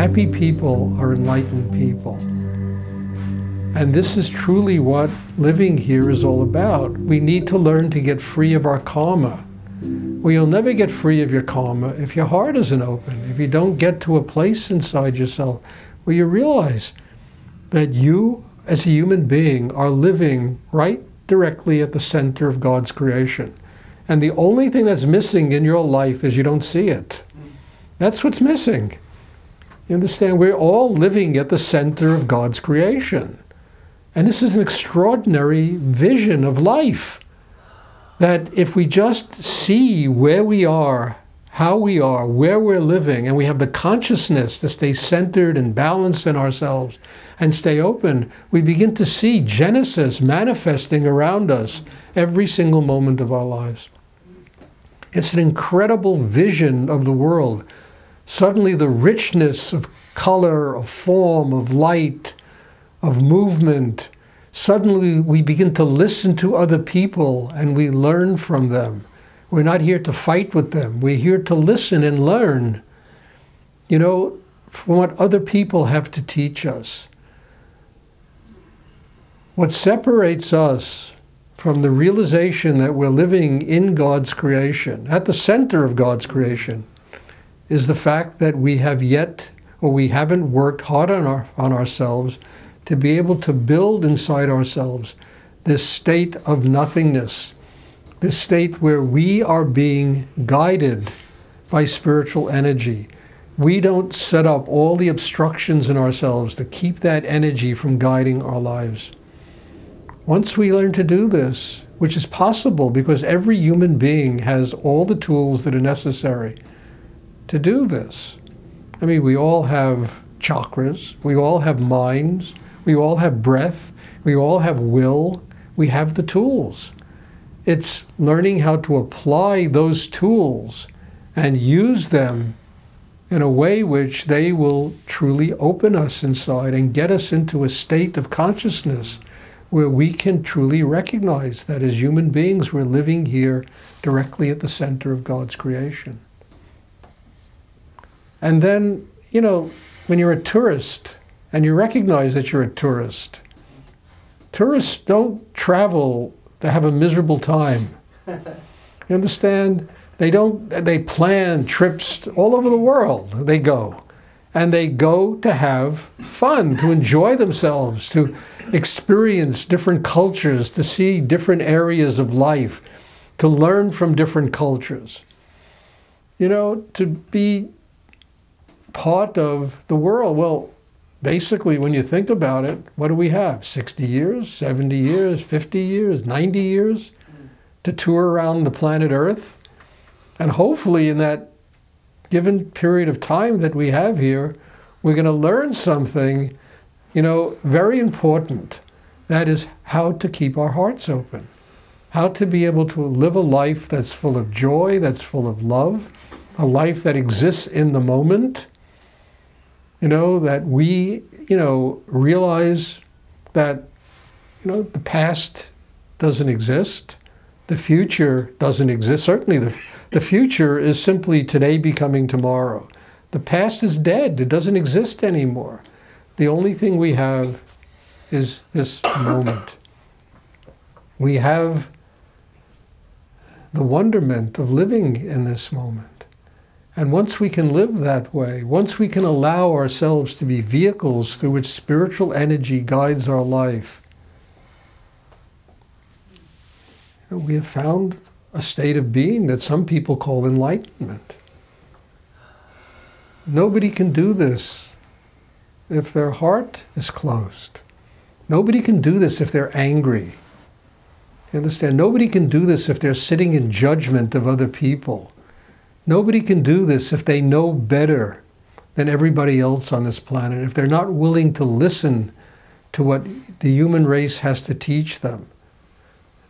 Happy people are enlightened people. And this is truly what living here is all about. We need to learn to get free of our karma. Well, you'll never get free of your karma if your heart isn't open, if you don't get to a place inside yourself where you realize that you, as a human being, are living right directly at the center of God's creation. And the only thing that's missing in your life is you don't see it. That's what's missing. You understand? We're all living at the center of God's creation. And this is an extraordinary vision of life. That if we just see where we are, how we are, where we're living, and we have the consciousness to stay centered and balanced in ourselves and stay open, we begin to see Genesis manifesting around us every single moment of our lives. It's an incredible vision of the world. Suddenly, the richness of color, of form, of light, of movement. Suddenly, we begin to listen to other people and we learn from them. We're not here to fight with them, we're here to listen and learn, you know, from what other people have to teach us. What separates us from the realization that we're living in God's creation, at the center of God's creation, is the fact that we have yet, or we haven't worked hard on, our, on ourselves to be able to build inside ourselves this state of nothingness, this state where we are being guided by spiritual energy. We don't set up all the obstructions in ourselves to keep that energy from guiding our lives. Once we learn to do this, which is possible because every human being has all the tools that are necessary to do this. I mean, we all have chakras, we all have minds, we all have breath. We all have will. We have the tools. It's learning how to apply those tools and use them in a way which they will truly open us inside and get us into a state of consciousness where we can truly recognize that as human beings we're living here directly at the center of God's creation. And then, you know, when you're a tourist, and you recognize that you're a tourist. Tourists don't travel to have a miserable time. You understand? They don't they plan trips all over the world. They go. And they go to have fun, to enjoy themselves, to experience different cultures, to see different areas of life, to learn from different cultures. You know, to be part of the world. Well, basically, when you think about it, what do we have? 60 years, 70 years, 50 years, 90 years to tour around the planet Earth? And hopefully, in that given period of time that we have here, we're going to learn something, you know, very important. That is how to keep our hearts open, how to be able to live a life that's full of joy, that's full of love, a life that exists in the moment you know, that we, you know, realize that, you know, the past doesn't exist, the future doesn't exist. Certainly, the, the future is simply today becoming tomorrow. The past is dead, it doesn't exist anymore. The only thing we have is this moment. We have the wonderment of living in this moment. And once we can live that way, once we can allow ourselves to be vehicles through which spiritual energy guides our life, we have found a state of being that some people call enlightenment. Nobody can do this if their heart is closed. Nobody can do this if they're angry. You understand? Nobody can do this if they're sitting in judgment of other people. Nobody can do this if they know better than everybody else on this planet, if they're not willing to listen to what the human race has to teach them.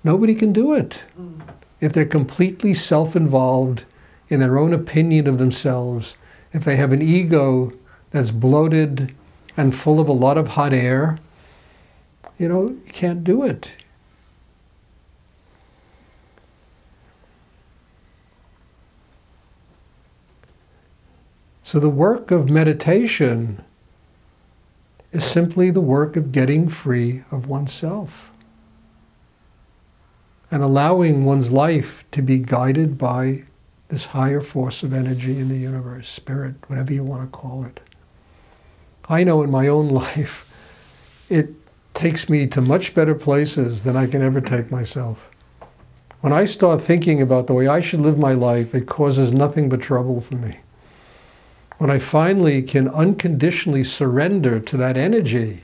Nobody can do it. Mm. If they're completely self involved in their own opinion of themselves, if they have an ego that's bloated and full of a lot of hot air, you know, you can't do it. So the work of meditation is simply the work of getting free of oneself and allowing one's life to be guided by this higher force of energy in the universe, spirit, whatever you want to call it. I know in my own life, it takes me to much better places than I can ever take myself. When I start thinking about the way I should live my life, it causes nothing but trouble for me. When I finally can unconditionally surrender to that energy,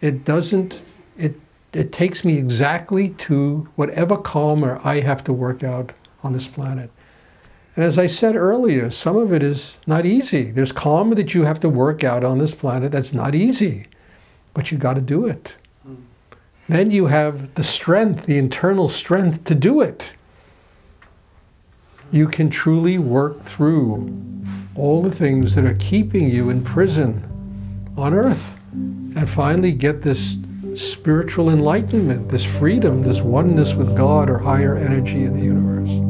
it doesn't, it, it takes me exactly to whatever karma I have to work out on this planet. And as I said earlier, some of it is not easy. There's karma that you have to work out on this planet that's not easy, but you got to do it. Mm. Then you have the strength, the internal strength to do it. You can truly work through all the things that are keeping you in prison on earth and finally get this spiritual enlightenment, this freedom, this oneness with God or higher energy in the universe.